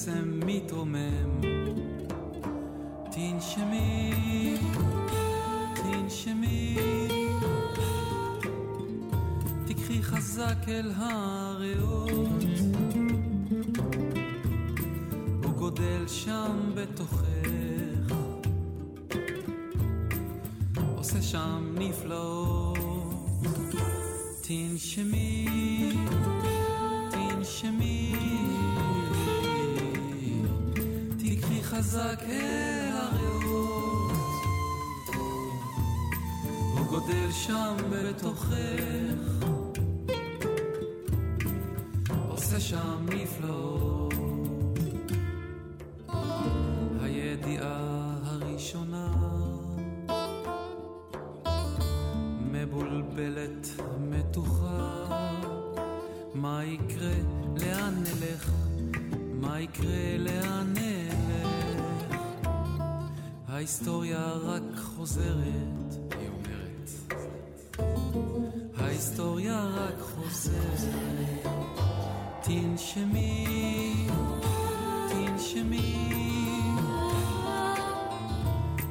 הקסם מתרומם. תנשמי, תנשמי, תקחי חזק אל הריאות, הוא גודל שם בתוכך, עושה שם נפלאות. תנשמי, תנשמי, חזק הריאות, הוא גודל שם בתוכך, עושה שם ההיסטוריה רק חוזרת, היא אומרת. ההיסטוריה רק חוזרת. תנשמי, תנשמי.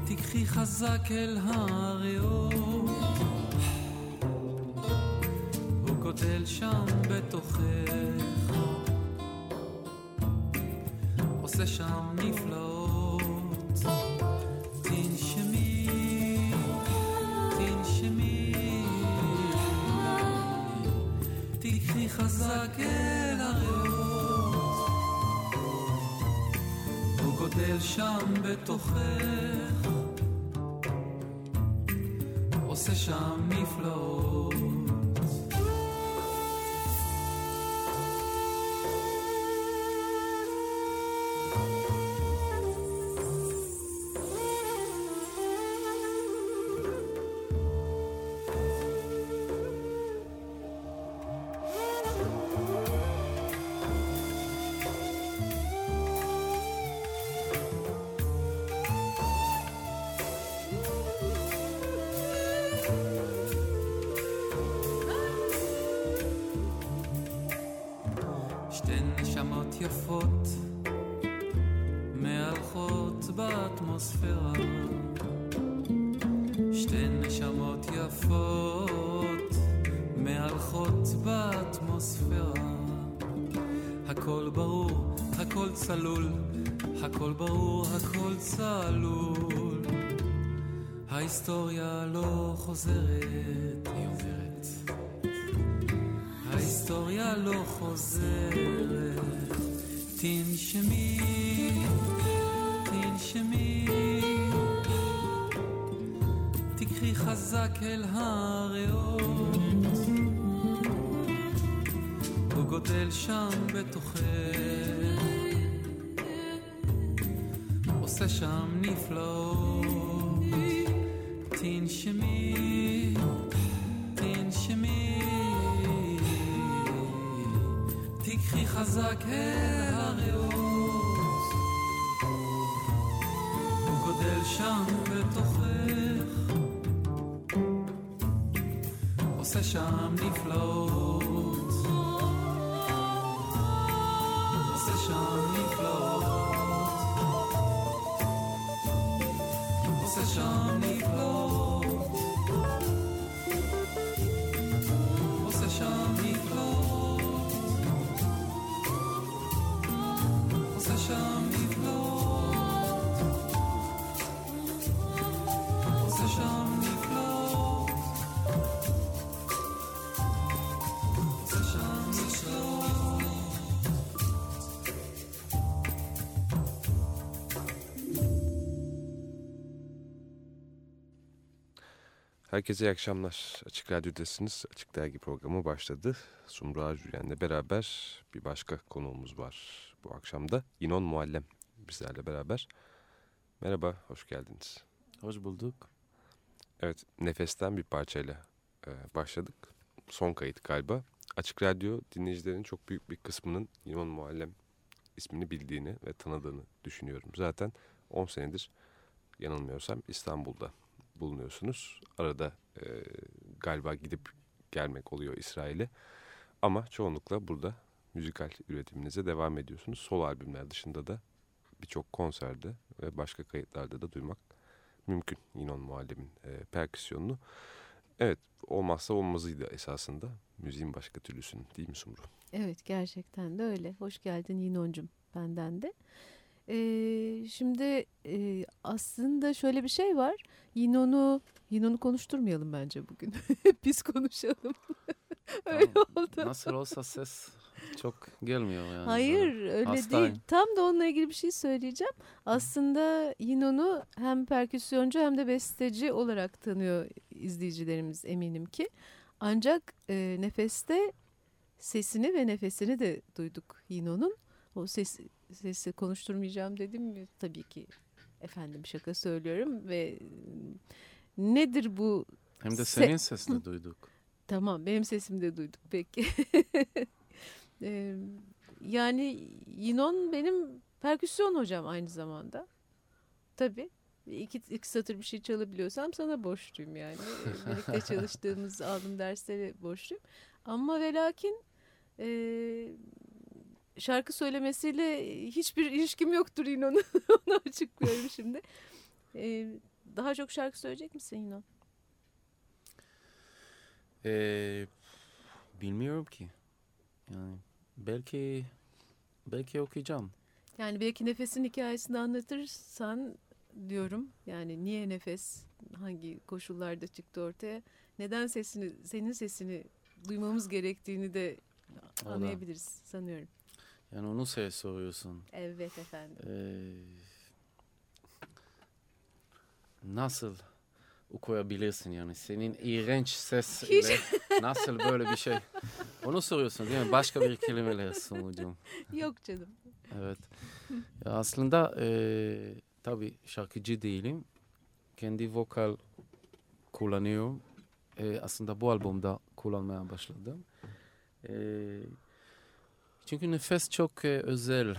תקחי חזק אל הריאות. בתוכך, עושה שם נפלאות. חזק אל הריאות. הוא גודל שם בתוכך, עושה שם נפלאות. Herkese iyi akşamlar. Açık Radyo'dasınız. Açık Dergi programı başladı. Sumru Arjüyen'le beraber bir başka konuğumuz var bu akşamda. İnon Muallem bizlerle beraber. Merhaba, hoş geldiniz. Hoş bulduk. Evet, Nefes'ten bir parçayla e, başladık. Son kayıt galiba. Açık Radyo dinleyicilerin çok büyük bir kısmının İnon Muallem ismini bildiğini ve tanıdığını düşünüyorum. Zaten 10 senedir yanılmıyorsam İstanbul'da bulunuyorsunuz. Arada e, galiba gidip gelmek oluyor İsrail'e. Ama çoğunlukla burada müzikal üretiminize devam ediyorsunuz. Sol albümler dışında da birçok konserde ve başka kayıtlarda da duymak mümkün İnon Muallem'in e, perküsyonunu. Evet olmazsa olmazıydı esasında müziğin başka türlüsünün değil mi Sumru? Evet gerçekten de öyle. Hoş geldin Yinoncum benden de. Ee, şimdi e, aslında şöyle bir şey var. Yinon'u Yinon'u konuşturmayalım bence bugün. Biz konuşalım. öyle oldu. Nasıl olsa ses çok gelmiyor yani. Hayır öyle Hastayım. değil. Tam da onunla ilgili bir şey söyleyeceğim. Aslında Yinon'u hem perküsyoncu hem de besteci olarak tanıyor izleyicilerimiz eminim ki. Ancak e, nefeste sesini ve nefesini de duyduk Yinon'un. O ses, sesi konuşturmayacağım dedim mi? Tabii ki efendim şaka söylüyorum ve e, nedir bu? Hem de Se- senin sesini duyduk. Tamam benim sesimi de duyduk peki. Ee, yani Yinon benim perküsyon hocam aynı zamanda. Tabii. İki, iki satır bir şey çalabiliyorsam sana borçluyum yani. Birlikte çalıştığımız aldığım derslere borçluyum. Ama ve lakin e, şarkı söylemesiyle hiçbir ilişkim yoktur Yinon'un. Onu açıklıyorum şimdi. Ee, daha çok şarkı söyleyecek misin Yinon? Ee, bilmiyorum ki. Yani belki belki okuyacağım. Yani belki nefesin hikayesini anlatırsan diyorum. Yani niye nefes hangi koşullarda çıktı ortaya? Neden sesini senin sesini duymamız gerektiğini de anlayabiliriz sanıyorum. Yani onu şey soruyorsun. Evet efendim. Ee, nasıl okuyabilirsin yani? Senin iğrenç ses ile nasıl böyle bir şey? Onu soruyorsun değil mi? Başka bir kelimeyle sunucum Yok canım. evet. Ya aslında e, tabi şarkıcı değilim. Kendi vokal kullanıyorum. E, aslında bu albümde kullanmaya başladım. E, çünkü nefes çok e, özel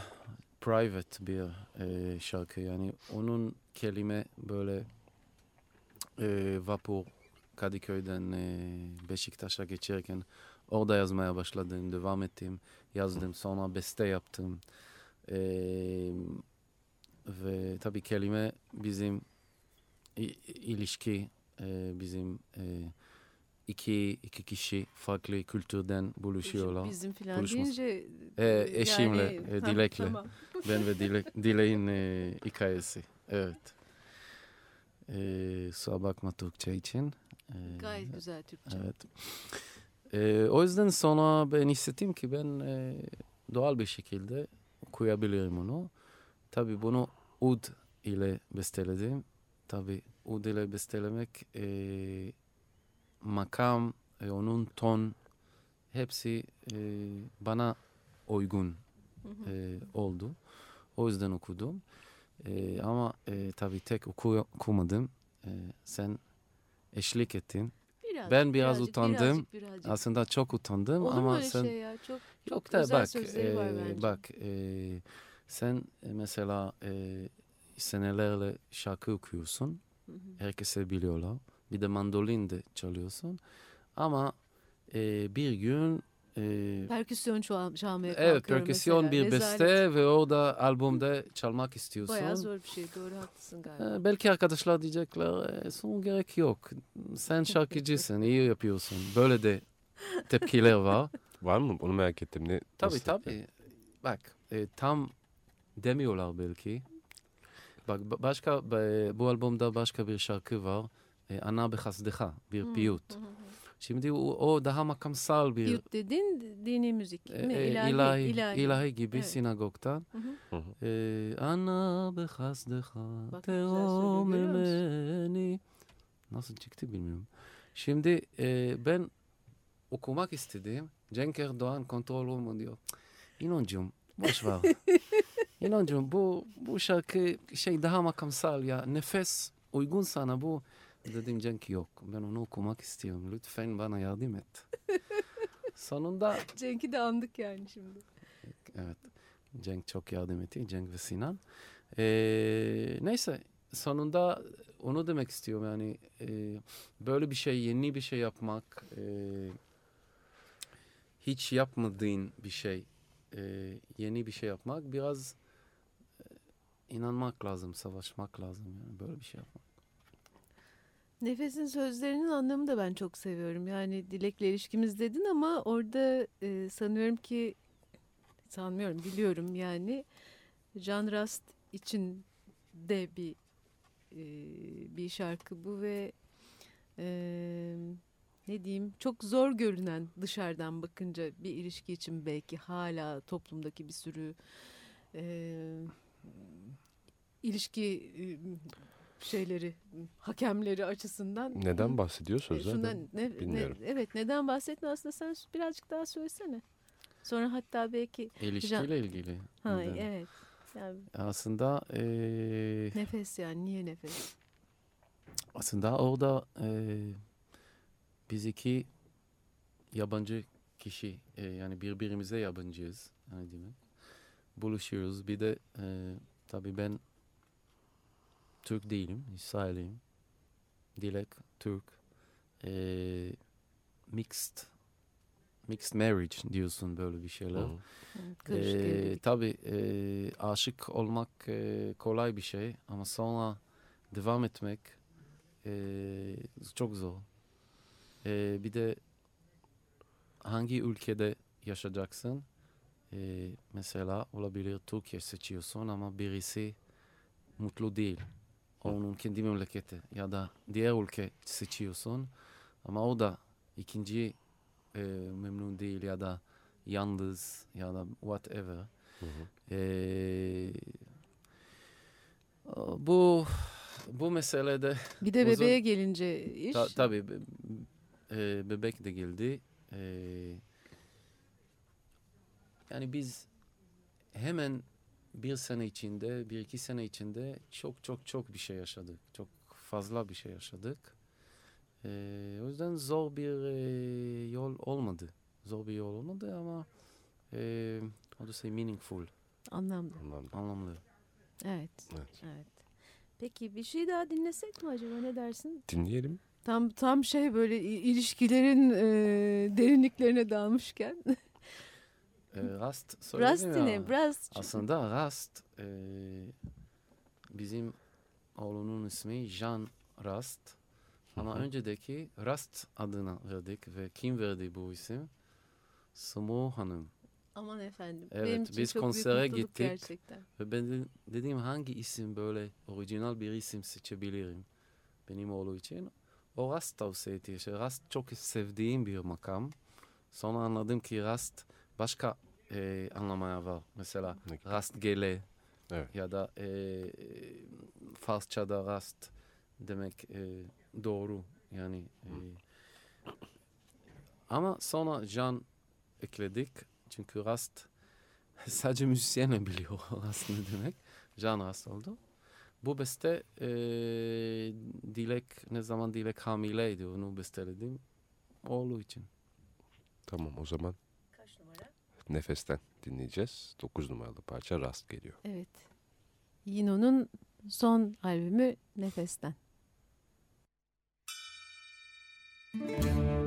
private bir e, şarkı yani onun kelime böyle e, vapur Kadıköy'den e, Beşiktaş'a geçerken orada yazmaya başladım, devam ettim, yazdım, sonra beste yaptım. E, ve tabii kelime bizim ilişki, e, bizim e, iki, iki kişi farklı kültürden buluşuyorlar. Bizim filan deyince E, eşimle, yani- e, Dilek'le. tamam. Ben ve Dilek, Dilek'in e, hikayesi. Evet. E, kusura bakma Türkçe için. E, Gayet güzel Türkçe. Evet. E, o yüzden sonra ben hissettim ki ben e, doğal bir şekilde okuyabilirim onu. Tabii bunu ud ile besteledim. Tabii ud ile bestelemek e, makam, e, onun ton hepsi e, bana uygun e, oldu. O yüzden okudum. E, ama e, tabii tek oku, okumadım. E, sen eşlik ettin. Birazcık, ben biraz birazcık, utandım. birazcık, birazcık. Aslında çok utandım Olur ama sen şey ya? Çok, çok yok da bak e, bak e, sen e, mesela e, senelerle şarkı okuyorsun. Hı hı. Herkese biliyorlar. Bir de mandolin de çalıyorsun. Ama e, bir gün e, Perküsyon çal çalmaya Evet, perküsyon mesela. bir Rezalet. beste ve orada albümde çalmak istiyorsun. Bayağı zor bir şey. Doğru haklısın galiba. Ee, belki arkadaşlar diyecekler, e, son gerek yok. Sen şarkıcısın, iyi yapıyorsun. Böyle de tepkiler var. Var mı? Onu merak ettim. Ne, tabii nasıl? tabii. Bak, e, tam demiyorlar belki. Bak, ba- başka, e, bu albümde başka bir şarkı var. E, Ana hı hı. Şimdi o, o daha makamsal bir... Piyut dedin dini müzik mi? e, e, ilahi, ilahi, ilahi. ilahi gibi Evet. sinagogdan. Ee, Ana behazdeha Bak ne güzel teom söylüyor, görüyor musun? eleni. Nasıl çıktı bilmiyorum. Şimdi e, ben okumak istedim. Cenk Erdoğan kontrol olma diyor. İnoncum boş ver. İnoncum bu, bu şarkı şey daha makamsal ya. Nefes uygun sana bu. Dedim Cenk yok. Ben onu okumak istiyorum. Lütfen bana yardım et. Sonunda Cenk'i de andık yani şimdi. Evet. Cenk çok yardım etti. Cenk ve Sinan. Ee, neyse. Sonunda onu demek istiyorum. Yani e, böyle bir şey, yeni bir şey yapmak, e, hiç yapmadığın bir şey, e, yeni bir şey yapmak biraz e, inanmak lazım, savaşmak lazım. Yani böyle bir şey yapmak. Nefesin sözlerinin anlamı da ben çok seviyorum. Yani dilekle ilişkimiz dedin ama orada e, sanıyorum ki sanmıyorum biliyorum yani Can Rast için de bir e, bir şarkı bu ve e, ne diyeyim çok zor görünen dışarıdan bakınca bir ilişki için belki hala toplumdaki bir sürü e, ilişki e, şeyleri hakemleri açısından Neden bahsediyor e, ne, ne- bilmiyorum. evet neden bahsettin aslında sen birazcık daha söylesene. Sonra hatta belki İlişkiyle ilgili. ha Neden? evet yani Aslında e, nefes yani niye nefes? Aslında orada e, biz iki yabancı kişi e, yani birbirimize yabancıyız. Yani demek. Buluşuyoruz. Bir de e, tabii ben Türk değilim. İsrailiyim. Dilek Türk. E, mixed mixed marriage diyorsun böyle bir şeyler. Karışık Ee, tabii e, aşık olmak e, kolay bir şey ama sonra devam etmek e, çok zor. E, bir de hangi ülkede yaşayacaksın? E, mesela olabilir Türkiye seçiyorsun ama birisi mutlu değil. Onun kendi memleketi ya da diğer ülke seçiyorsun ama o da ikinci e, memnun değil ya da yalnız ya da whatever. Hı hı. Ee, bu bu meselede Bir de uzun- bebeğe gelince iş ta, tabii be- e, bebek de geldi. Ee, yani biz hemen bir sene içinde, bir iki sene içinde çok çok çok bir şey yaşadık. Çok fazla bir şey yaşadık. Ee, o yüzden zor bir e, yol olmadı. Zor bir yol olmadı ama e, how to say meaningful, anlamda. Anlamda. anlamlı. Evet. Evet. Evet. Peki bir şey daha dinlesek mi acaba ne dersin? Dinleyelim. Tam tam şey böyle ilişkilerin e, derinliklerine dalmışken. E, Rast söyledim Rast ya. dinleyelim. Rast. Aslında Rast e, bizim oğlunun ismi Jean Rast. Ama öncedeki Rast adına verdik ve kim verdi bu isim? Sumo Hanım. Aman efendim. Evet, Benim için biz çok konsere gittik. gerçekten. Ve ben de- dedim hangi isim böyle orijinal bir isim seçebilirim benim oğlu için. O Rast tavsiye etti. İşte Rast çok sevdiğim bir makam. Sonra anladım ki Rast başka e, anlamaya var. Mesela Ne gibi? Rast gele Evet. ya da e, Farsçada Rast demek e, doğru. Yani e, ama sonra Jean ekledik. Çünkü Rast sadece müzisyen biliyor Rast ne demek. Jean Rast oldu. Bu beste e, Dilek ne zaman Dilek hamileydi onu besteledim. Oğlu için. Tamam o zaman? Nefes'ten dinleyeceğiz. 9 numaralı parça Rast geliyor. Evet. Yino'nun son albümü Nefes'ten. Nefes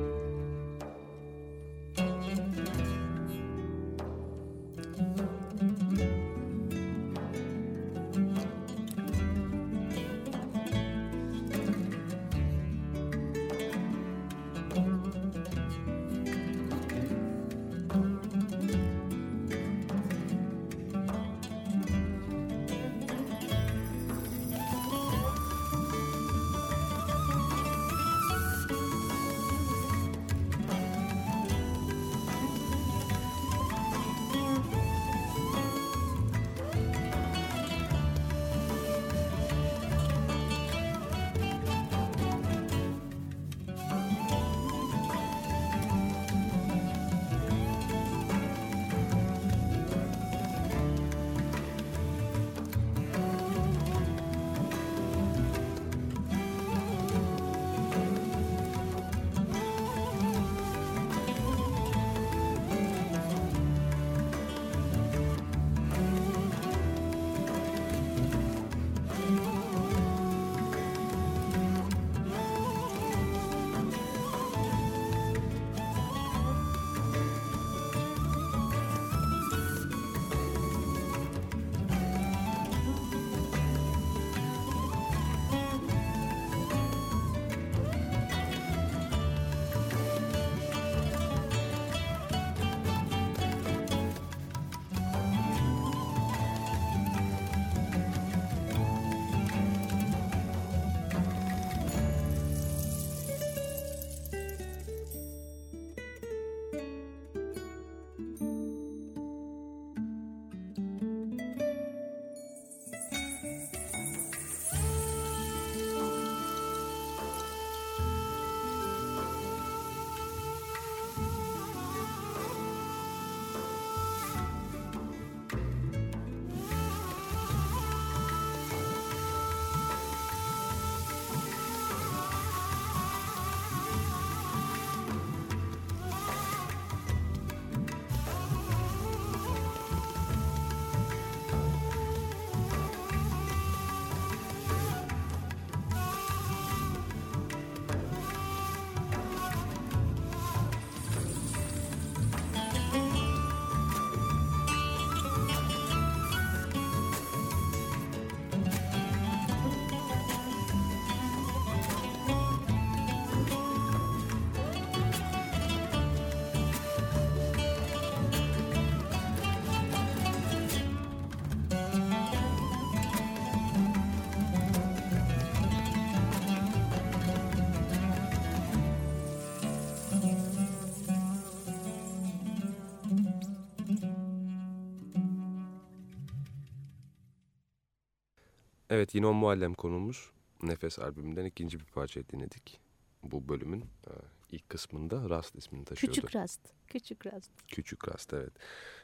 Evet yine o muallem konumuz Nefes albümünden ikinci bir parça dinledik. Bu bölümün e, ilk kısmında Rast ismini taşıyordu. Küçük rast. Küçük rast. Küçük Rast evet.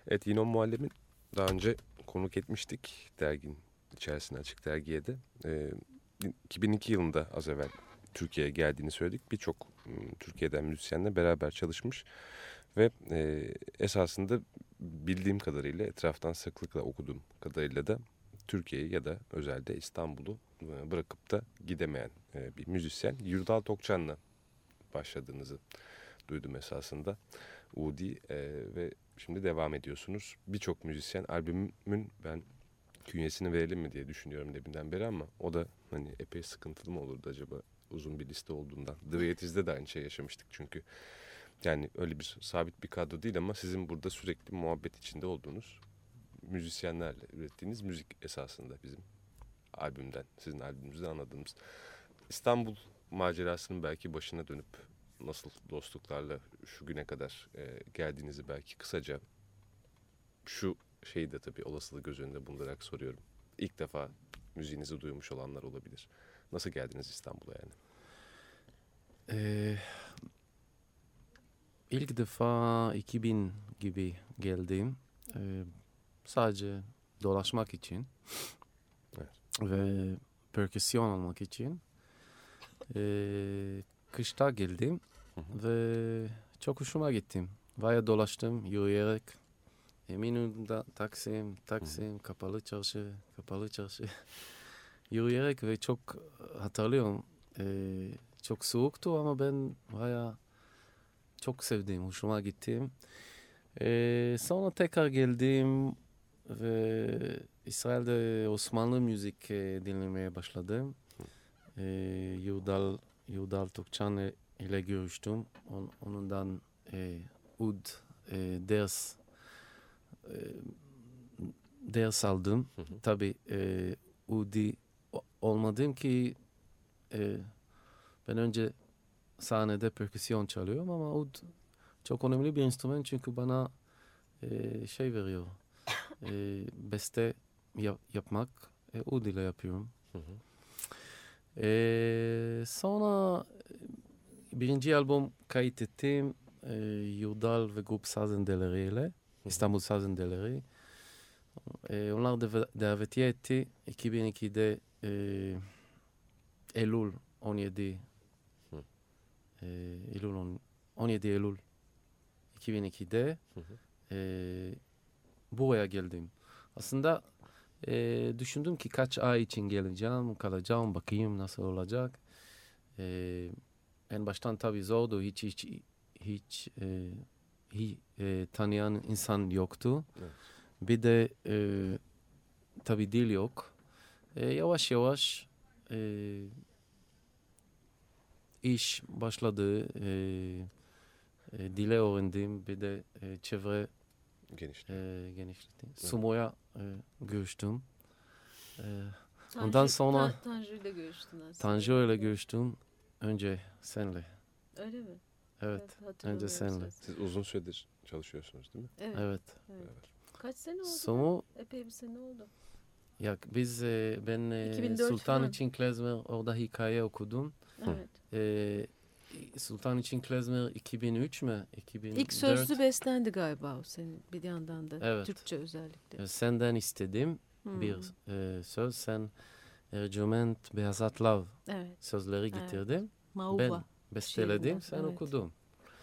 Evet yine o muallemin daha önce konuk etmiştik dergin içerisine açık dergiye de. E, 2002 yılında az evvel Türkiye'ye geldiğini söyledik. Birçok m, Türkiye'den müzisyenle beraber çalışmış ve e, esasında bildiğim kadarıyla etraftan sıklıkla okuduğum kadarıyla da Türkiye'yi ya da özelde İstanbul'u e, bırakıp da gidemeyen e, bir müzisyen. Yurdal Tokcan'la başladığınızı duydum esasında. Udi e, ve şimdi devam ediyorsunuz. Birçok müzisyen albümün ben künyesini verelim mi diye düşünüyorum deminden beri ama o da hani epey sıkıntılı mı olurdu acaba uzun bir liste olduğundan. The Way de aynı şey yaşamıştık çünkü. Yani öyle bir sabit bir kadro değil ama sizin burada sürekli muhabbet içinde olduğunuz müzisyenlerle ürettiğiniz müzik esasında bizim albümden, sizin albümünüzden anladığımız. İstanbul macerasının belki başına dönüp nasıl dostluklarla şu güne kadar e, geldiğinizi belki kısaca şu şeyi de tabii olasılığı göz önünde bulundurarak soruyorum. İlk defa müziğinizi duymuş olanlar olabilir. Nasıl geldiniz İstanbul'a yani? Ee, ilk defa 2000 gibi geldim. Ee, sadece dolaşmak için. Evet. Ve perküsyon almak için. Ee, kışta geldim. Hı hı. Ve çok hoşuma gittim. Bayağı dolaştım yürüyerek. Eminönü'nde Taksim, Taksim, Kapalı Çarşı, Kapalı Çarşı. yürüyerek ve çok hatırlıyorum. Ee, çok soğuktu ama ben bayağı çok sevdim, hoşuma gittim. Ee, sonra tekrar geldim ve İsrail'de Osmanlı müzik e, dinlemeye başladım. Ee, Yurdal, Yurdal Tokcan ile görüştüm. On, onundan e, ud e, ders e, ders aldım. Tabii e, Udi olmadım ki e, ben önce sahnede perküsyon çalıyorum ama ud çok önemli bir enstrüman çünkü bana e, şey veriyor. E, beste yap- yapmak e, ud ile yapıyorum. Hı hı. E, sonra birinci albüm kayıt ettim. E, Yurdal ve Grup Sazendeleri ile. İstanbul Sazendeleri. E, onlar da davetiye etti. 2002'de e, Eylül 17 Hı. e, on- 17 Eylül 2002'de Hı hı. e, buraya geldim. Aslında e, düşündüm ki kaç ay için geleceğim, kalacağım, bakayım nasıl olacak. E, en baştan tabii zordu, hiç hiç hiç e, hi- e, tanıyan insan yoktu. Evet. Bir de e, tabii dil yok. E, yavaş yavaş e, iş başladı. E, e, dile öğrendim. Bir de e, çevre Genişti. e, genişletti. Sumo'ya e, görüştüm. E, Tanju- Ondan sonra- Ta- Tanju ile görüştün aslında. Tanju ile görüştüm. Önce senle. Öyle mi? Evet. hatırlamıyorum önce senle. Siz uzun süredir çalışıyorsunuz değil mi? Evet. Evet. Kaç sene oldu? Sumo Epey bir sene oldu. ya biz e, ben e, 2004 Sultan falan. için Klezmer orada hikaye okudum. Evet. E, Sultan için Klezmer 2003 mü? 2004. İlk sözlü bestendi galiba o senin bir yandan da. Evet. Türkçe özellikle. Senden istedim Hmm. bir e, söz. Sen Ercüment Behzat Lav Evet. sözleri Evet. getirdin. Mauva. Ben besteledim, var, sen evet. okudun.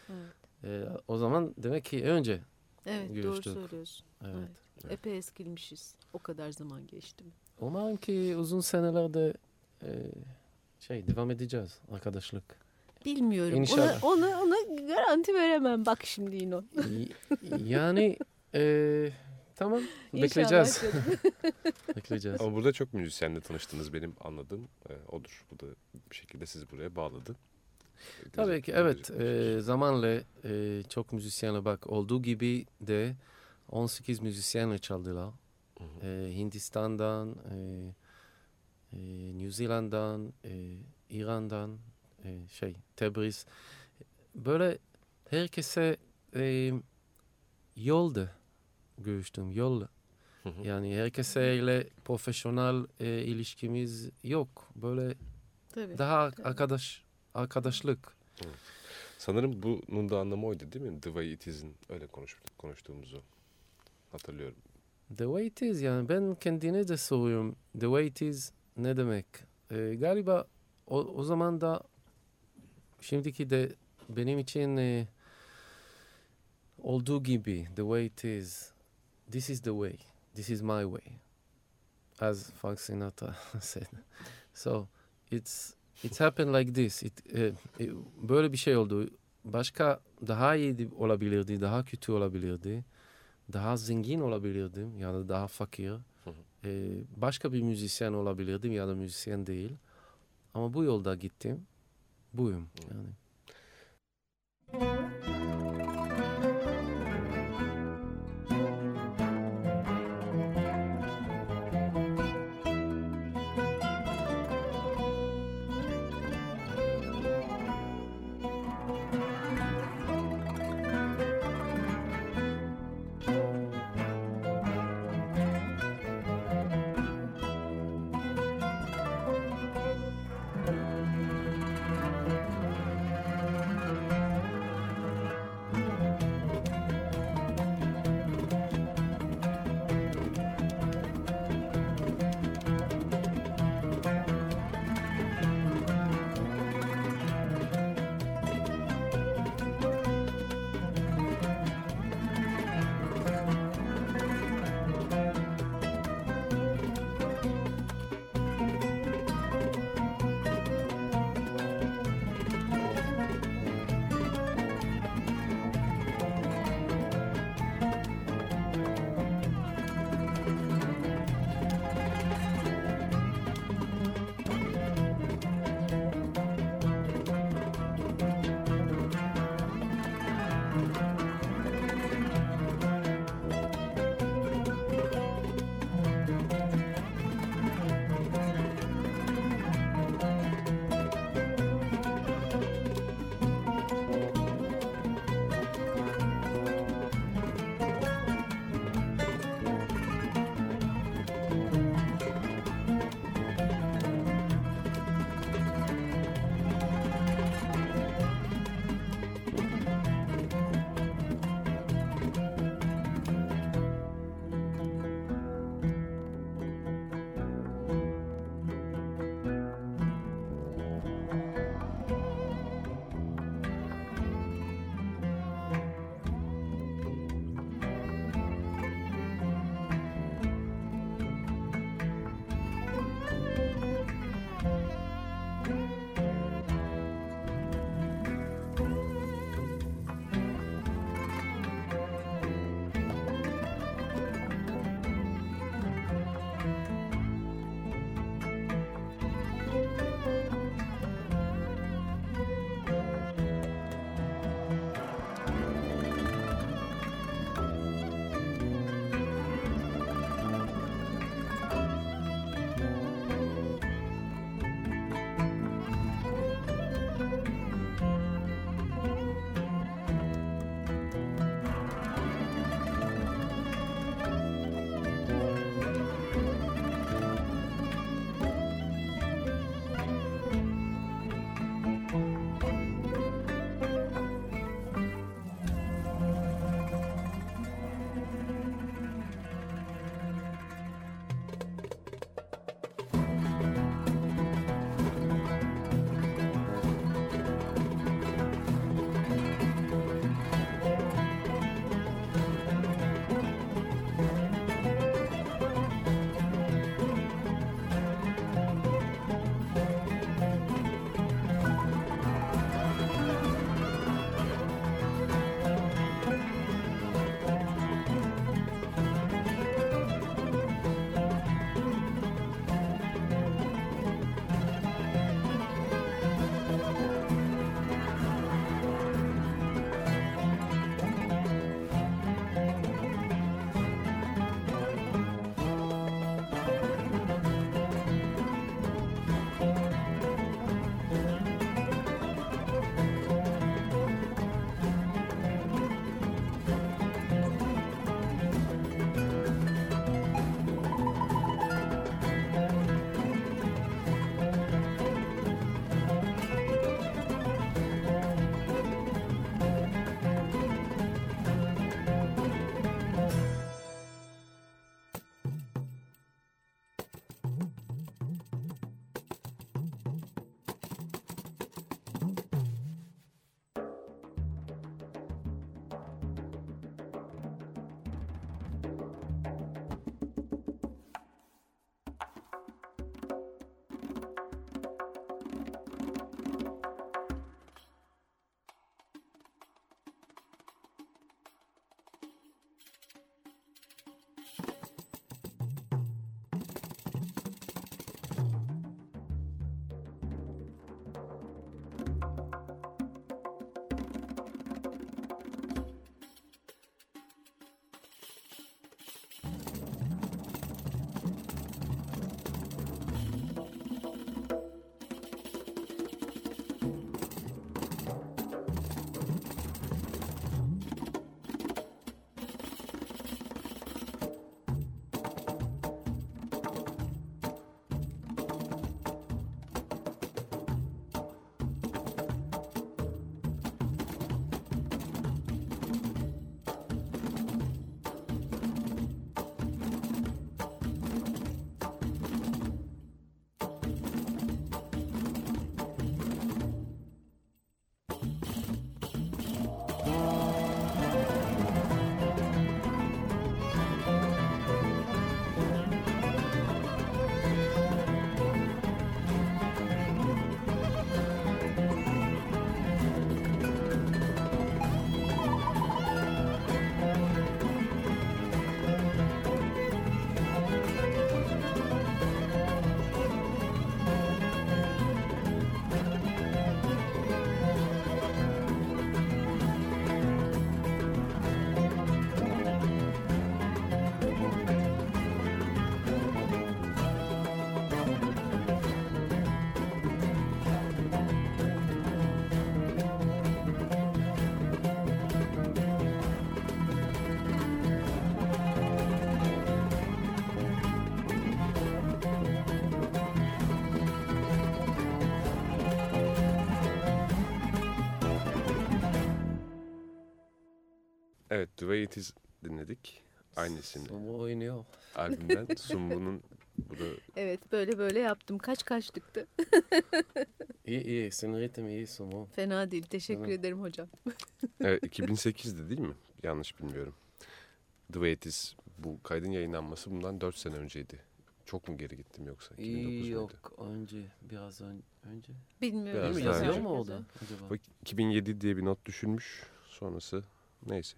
Evet. E, o zaman demek ki önce. Evet doğru Görüştük. söylüyorsun. Evet. Evet. Epey eskilmişiz. O kadar zaman geçti mi? Umarım ki uzun senelerde e, şey devam edeceğiz arkadaşlık. Bilmiyorum. İnşallah. Ona, ona, ona garanti veremem. Bak şimdi yine. Y- yani e, tamam İnşallah bekleyeceğiz. bekleyeceğiz. Ama burada çok müzisyenle tanıştınız benim anladığım e, odur. Bu da bir şekilde sizi buraya bağladı. Tabii ki evet e, zamanla e, çok müzisyenle bak olduğu gibi de 18 müzisyenle çaldılar. Hı hı. E, Hindistan'dan, e, e, New Zealand'dan, e, İran'dan, e, şey Tebriz. Böyle herkese e, yolda görüştüm. Yol. Yani herkeseyle profesyonel e, ilişkimiz yok. Böyle Tabii. daha arkadaş arkadaşlık. Sanırım bunun da anlamı oydu değil mi? The Way It Is'in öyle konuş, konuştuğumuzu hatırlıyorum. The way it is yani ben kendine de soruyorum. The way it is ne demek? E, galiba o, o zaman da şimdiki de benim için e, olduğu gibi the way it is. This is the way. This is my way. As Frank Sinatra said. So it's it's happened like this. It, e, e, böyle bir şey oldu. Başka daha iyi olabilirdi, daha kötü olabilirdi. Daha zengin olabilirdim ya da daha fakir. E, başka bir müzisyen olabilirdim ya da müzisyen değil. Ama bu yolda gittim. Buyum yani. The Way It Is dinledik. Aynı isimli Sumo oynuyor. albümden. Sumbu'nun bu da Evet böyle böyle yaptım. Kaç kaçlıktı? İyi iyi. Senin ritim iyi Sumo. Fena değil. Teşekkür Tamam. ederim hocam. evet, 2008'di değil mi? Yanlış bilmiyorum. The Way It Is bu kaydın yayınlanması bundan 4 sene önceydi. Çok mu geri gittim yoksa? 2009 İyi muydu? yok. Önce. Biraz ön, önce. Bilmiyorum. Biraz Yazıyor önce. mu orada acaba? Bak 2007 diye bir not düşülmüş. Sonrası neyse.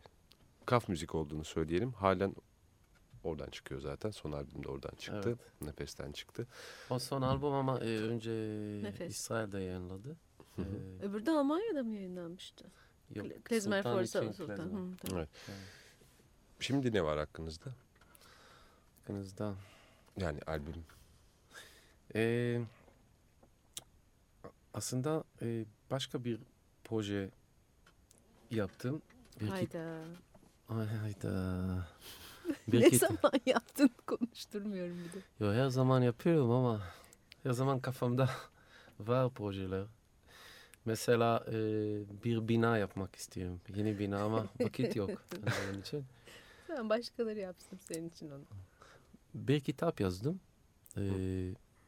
Kaf müzik olduğunu söyleyelim. Halen oradan çıkıyor zaten. Son albüm de oradan çıktı. Evet. Nefes'ten çıktı. O son albüm ama e, önce Nefes. İsrail'de yayınladı. Hı hı. E, Öbürü de Almanya'da mı yayınlanmıştı? yok, Kle- Klezmer Sultan için Sultan. Klezmer. Hı, tamam. Evet. Şimdi ne var hakkınızda? Hakkınızda. Yani albüm. E, aslında e, başka bir proje yaptım. Bir Hayda. Ay hayda. Bir ne kit- zaman yaptın konuşturmuyorum bir de. Yo, her zaman yapıyorum ama her zaman kafamda var projeler. Mesela e, bir bina yapmak istiyorum. Yeni bina ama vakit yok onun için. Tamam başkaları yapsın senin için onu. Bir kitap yazdım. E,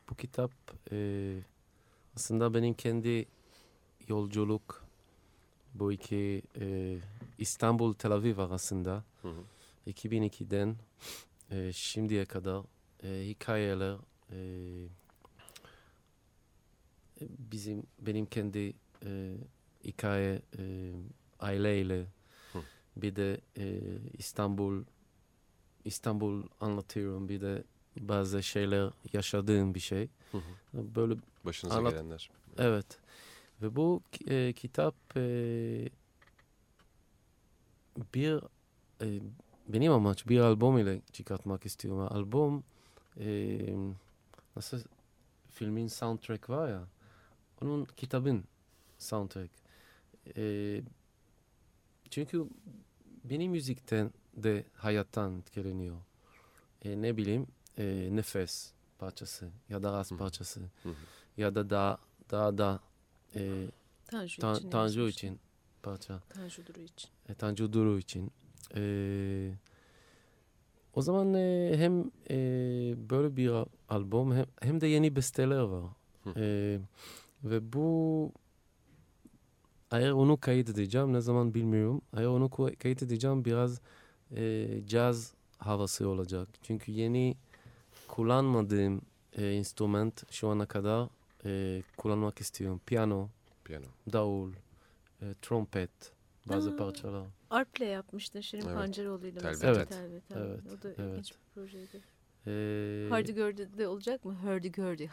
bu kitap e, aslında benim kendi yolculuk bu iki e, İstanbul Tel Aviv arasında Hı hı. 2002'den e, şimdiye kadar e, hikayeler e, bizim benim kendi e, hikaye e, aileyle Hı. bir de e, İstanbul İstanbul anlatıyorum bir de bazı şeyler yaşadığım bir şey. Hı hı. Böyle Başınıza Anlat- gelenler. Evet. Ve bu e, kitap e, bir e, benim amaç bir albüm ile çıkartmak istiyorum. Albüm e, nasıl filmin soundtrack var ya onun kitabın soundtrack. E, çünkü benim müzikten de hayattan etkileniyor. E, ne bileyim e, nefes parçası ya da ras parçası ya da daha daha da e, Tanju tan, için. Tanju için parça. Tanju Duru için. E, Tanju Duru için. E, o zaman e, hem e, böyle bir al- albüm hem, hem de yeni besteler var. Hı. E, ve bu eğer onu kaydedeceğim ne zaman bilmiyorum. Eğer onu ko- kaydedeceğim biraz e, caz havası olacak. Çünkü yeni kullanmadığım e, instrument şu ana kadar e, kullanmak istiyorum. Piyano, Piyano. davul, e, trompet, bazı Aa. parçalar. Arple yapmıştın Şirin Evet. Pancaroğlu'yla mesela. Evet. Telvet, Evet, O da evet. ilginç bir projeydi. E, Hardy Gurdy'de olacak mı? Hardy Gardy.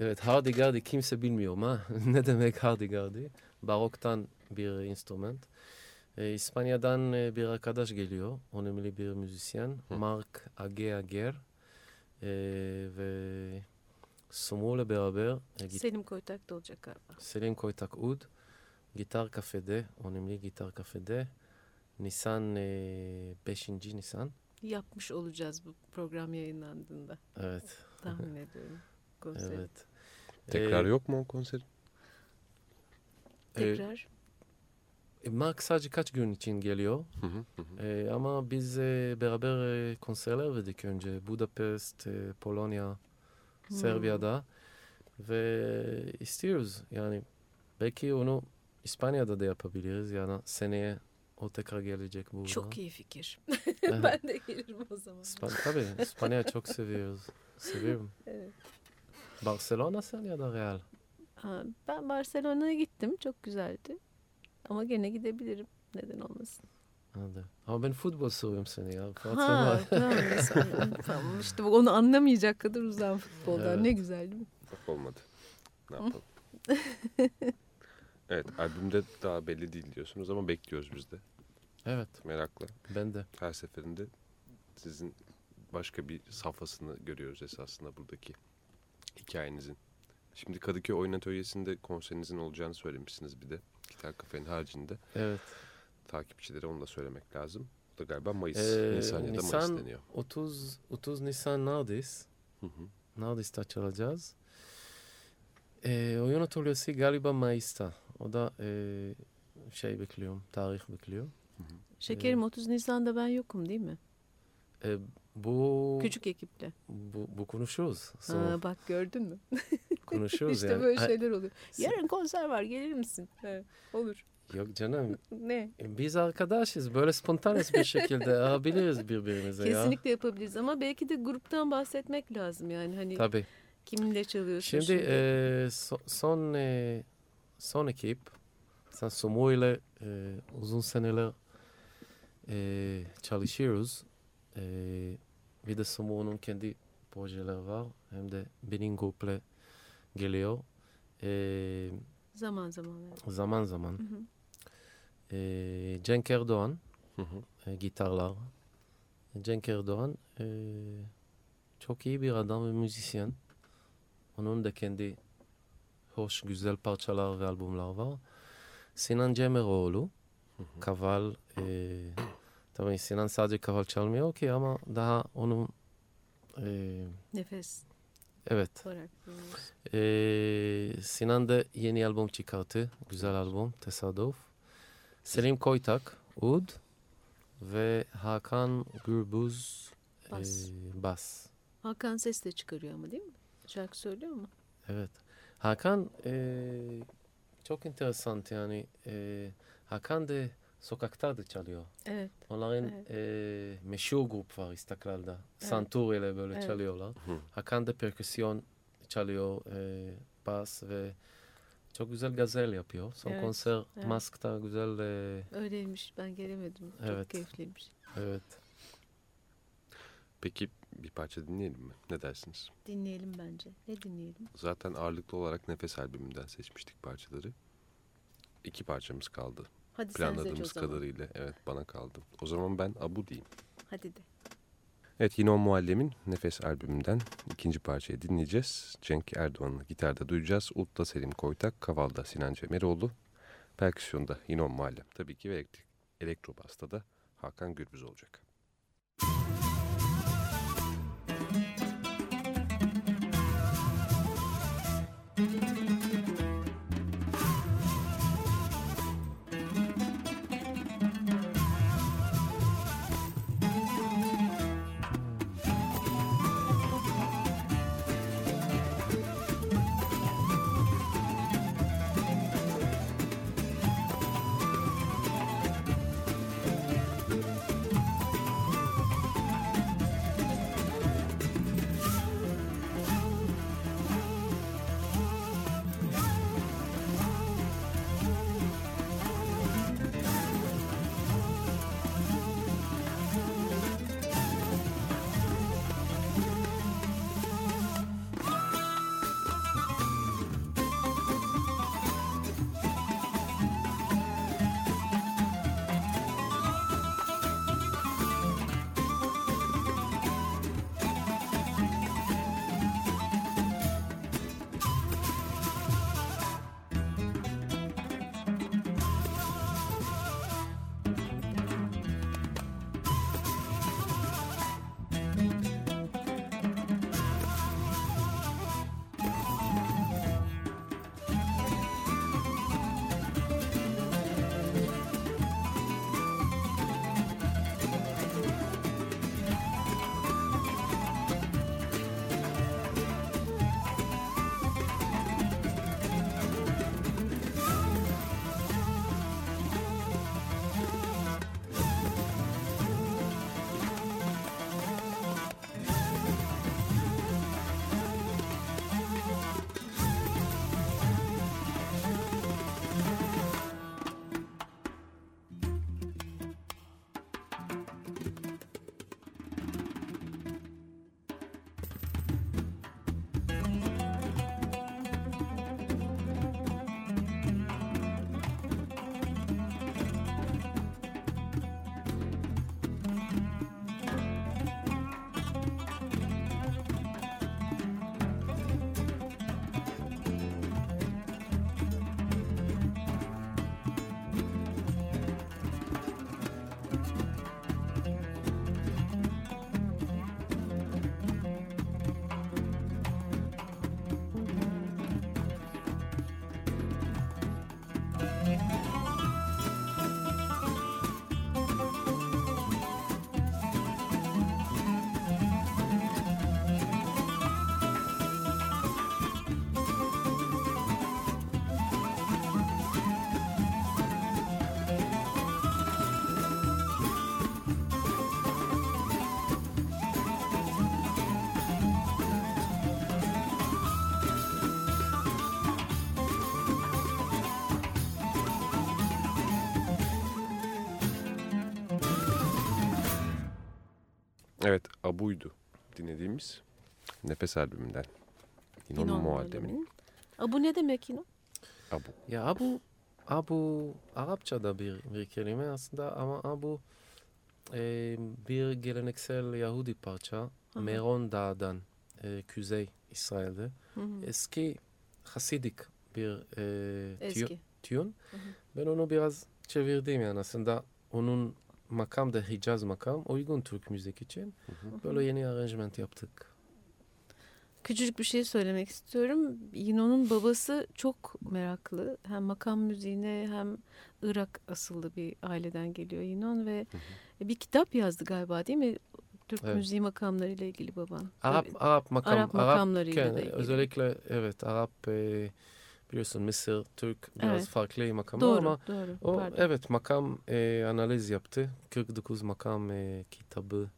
Evet, hardigardi kimse bilmiyor ama ne demek hardigardi? Baroktan bir enstrüman. E, İspanya'dan e, bir arkadaş geliyor, önemli bir müzisyen, Hı. Mark Age Ager. E, ve Sumo'yla beraber e, Selim Koytak da olacak galiba. Selim Koytak Ud, gitar kafede, önemli gitar kafede. Nisan e, 5. Nisan. Yapmış olacağız bu program yayınlandığında. Evet, Tahmin ediyorum. Konseri. evet. Tekrar E, yok mu o konser? e, Tekrar. e, Mark sadece kaç gün için geliyor. Hı hı, hı hı. E, ama biz e, beraber e, konserler verdik önce. Budapest, e, Polonya, Hmm. Serbia'da. Ve istiyoruz yani belki onu İspanya'da da yapabiliriz. Yani seneye o tekrar gelecek burada. Çok iyi fikir. Ben de gelirim o zaman. İspan tabii İspanya çok seviyoruz. Seviyorum. Evet. Barcelona sen ya da Real? Ben Barcelona'ya gittim. Çok güzeldi. Ama gene gidebilirim. Neden olmasın? Hadi. Ama ben futbol soruyorum seni ya. Ha, tamam. İşte onu anlamayacak kadar uzağım futboldan. Evet. Ne güzel değil mi? Bak olmadı. Ne yapalım? evet albümde daha belli değil diyorsunuz ama bekliyoruz biz de. Evet Merakla. ben de. Her seferinde sizin başka bir safhasını görüyoruz esasında buradaki hikayenizin. Şimdi Kadıköy Oyun Atölyesi'nde konserinizin olacağını söylemişsiniz bir de. Gitar Kafe'nin haricinde. Evet. Takipçilere onu da söylemek lazım. Bu da galiba Mayıs, Ee, Nisan ya da Mayıs Nisan- deniyor. 30 30 Nisan neredeyiz? Hı hı. Neredeyiz çalacağız? Ee, oyun atölyesi galiba Mayıs'ta. O da e, şey bekliyorum, tarih bekliyorum. Şekerim 30 Nisan'da ben yokum değil mi? E, bu, Küçük ekiple. bu bu konuşuyoruz. Ha, bak gördün mü? konuşuyoruz işte yani. böyle Ha, şeyler oluyor. Yarın konser var gelir misin? Evet, olur. Yok canım Ne? biz arkadaşız böyle spontanes bir şekilde arabiliriz birbirimize ya. Kesinlikle yapabiliriz ama belki de gruptan bahsetmek lazım yani hani Tabii. kiminle çalıyorsun Şimdi e, so- son e, son ekip sen Sumo ile e, uzun seneler e, çalışıyoruz. E, bir de Sumo'nun kendi projeleri var. Hem de benim grupla geliyor. E, zaman zaman. evet. zaman zaman. Hı hı. E, Cenk Erdoğan Hı hı. e, gitarlar. Cenk Erdoğan e, çok iyi bir adam ve müzisyen. Onun da kendi hoş, güzel parçalar ve albümler var. Sinan Cemeroğlu, kaval. E, tabii Sinan sadece kaval çalmıyor ki ama daha onun e, Nefes evet. olarak. dinliyoruz. E, Sinan da yeni albüm çıkarttı. Güzel albüm, Tesadüf. Selim Koytak, Ud ve Hakan Gürbüz Bas. e, bas. Hakan ses de çıkarıyor ama değil mi? Şarkı söylüyor mu? Evet. Hakan e, çok enteresan yani e, Hakan da sokakta da çalıyor. Evet. Onların Evet. e, meşhur grup var İstaklal'da. Santur ile böyle Evet. çalıyorlar. Hı. Hakan da perküsyon çalıyor, e, bas ve çok güzel gazel yapıyor. Son Evet, konser evet. Mask'ta güzel e, Öyleymiş ben gelemedim. Çok Evet. keyifliymiş. evet. Peki bir parça dinleyelim mi? Ne dersiniz? Dinleyelim bence. Ne dinleyelim? Zaten ağırlıklı olarak Nefes albümünden seçmiştik parçaları. İki parçamız kaldı. Hadi sen seç o Planladığımız zaman. kadarıyla. Evet bana kaldı. O zaman ben Abu diyeyim. Hadi de. Evet yine o Muallem'in Nefes albümünden ikinci parçayı dinleyeceğiz. Cenk Erdoğan'ı gitarda duyacağız. Ut'ta Selim Koytak, Kaval'da Sinan Cemeroğlu, perküsyonda yine o Muallem. Tabii ki ve elektrik, elektrobasta da Hakan Gürbüz olacak. Abu'ydu dinlediğimiz Nefes albümünden. İnon İnon Muallem'in Muallem'in. Aa, bu ne demek İnon? Abu. Ya Abu, Abu Arapçada bir, bir kelime aslında ama Abu e, bir geleneksel Yahudi parça. Aha. Meron Dağı'dan e, Kuzey İsrail'de. Hı hı. Eski Hasidik bir e, tü- Eski. tune. Hı hı. Ben onu biraz çevirdim yani aslında onun makam da Hicaz makam uygun Türk müzik için. Böyle yeni aranjment yaptık. Küçücük bir şey söylemek istiyorum. Yino'nun babası çok meraklı. Hem makam müziğine hem Irak asıllı bir aileden geliyor Yinon ve bir kitap yazdı galiba değil mi? Türk Evet. müziği makamları ile ilgili baban. Arap. Arap makam Arap makamlarıyla Arapken, da ilgili. özellikle evet Arap e, biliyorsun Mısır Türk biraz Evet. farklı makamlar Doğru, ama doğru. o Pardon. evet makam e, analiz yaptı. 49 makam e, kitabı.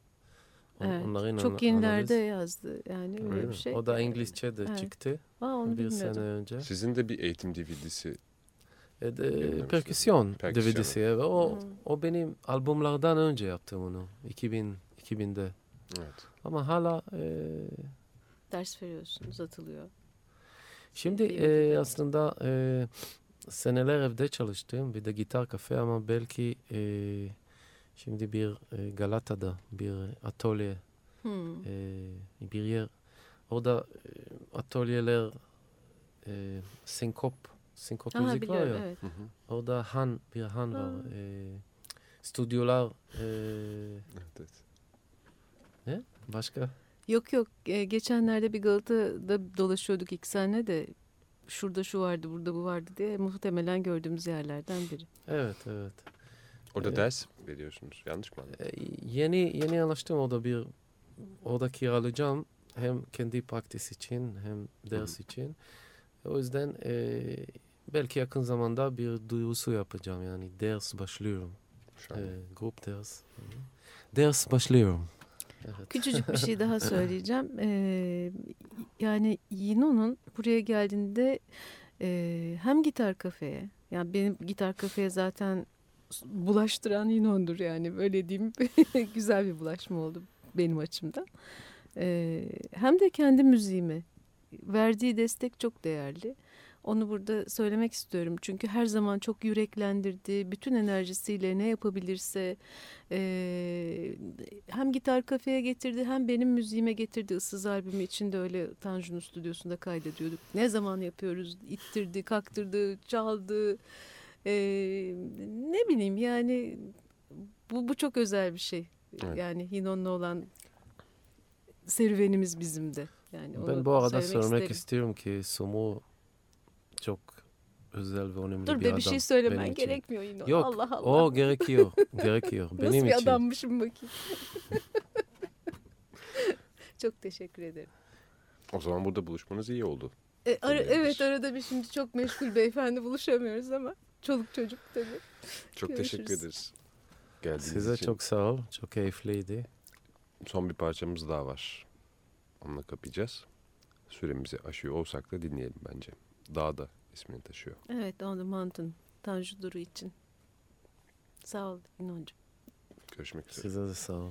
On- Evet, Onların Çok yenilerde analiz. yazdı yani öyle, Öyle bir şey. O da İngilizce de Evet. çıktı Aa, onu bir sene önce. Sizin de bir eğitim DVD'si E, de, perküsyon. DVD'si. evet. O, Hı. o benim albümlerden önce yaptım onu. 2000, 2000'de. evet. Ama hala e, Ders veriyorsun, uzatılıyor. Şimdi e, aslında e, seneler evde çalıştım bir de gitar kafe ama belki e, şimdi bir e, Galata'da bir atölye Hmm. e, bir yer orada e, atölyeler e, sinkop sinkop Aha, müzik var biliyorum, ya evet. Hı hı. orada han bir han var e, stüdyolar e, Evet, evet. başka Yok yok e, geçenlerde bir Galata'da dolaşıyorduk ilk senle de şurada şu vardı burada bu vardı diye muhtemelen gördüğümüz yerlerden biri. evet evet Orada Evet. ders veriyorsunuz. Yanlış mı anladım? E, yeni yeni anlaştım orada bir orada kiralayacağım hem kendi praktis için hem ders için. O yüzden e, belki yakın zamanda bir duyurusu yapacağım yani ders başlıyorum. E, grup ders. Ders başlıyorum. Evet. Küçücük bir şey daha söyleyeceğim. Ee, yani Yino'nun buraya geldiğinde e, hem gitar kafeye yani benim gitar kafeye zaten bulaştıran Yino'ndur yani böyle diyeyim güzel bir bulaşma oldu benim açımdan. Ee, hem de kendi müziğime verdiği destek çok değerli. Onu burada söylemek istiyorum. Çünkü her zaman çok yüreklendirdi. Bütün enerjisiyle ne yapabilirse e, hem gitar kafeye getirdi hem benim müziğime getirdi. Issız albümü için de öyle Tanju'nun stüdyosunda kaydediyorduk. Ne zaman yapıyoruz? İttirdi, kaktırdı, çaldı. E, ne bileyim yani bu, bu çok özel bir şey. Evet. Yani Hinon'la olan serüvenimiz bizim de. Yani Ben bu arada söylemek söylemek isterim. istiyorum ki Sumo çok özel ve önemli Dur bir be adam. bir şey söylemen benim için. gerekmiyor Hinon. Yok Allah Allah. o gerekiyor. gerekiyor. Nasıl Benim bir için. adammışım bakayım. Çok teşekkür ederim. O zaman burada buluşmanız iyi oldu. E, ara- evet arada bir şimdi çok meşgul beyefendi buluşamıyoruz ama çoluk çocuk tabii. Çok Görüşürüz. teşekkür ederiz. Geldiğiniz Size için. çok sağ ol. Çok keyifliydi. Son bir parçamız daha var. Onunla kapayacağız. Süremizi aşıyor olsak da dinleyelim bence. Dağda ismini taşıyor. Evet On the Mountain. Tanju Duru için. Sağ ol İnoncuğum. Görüşmek üzere. Size de sağ ol.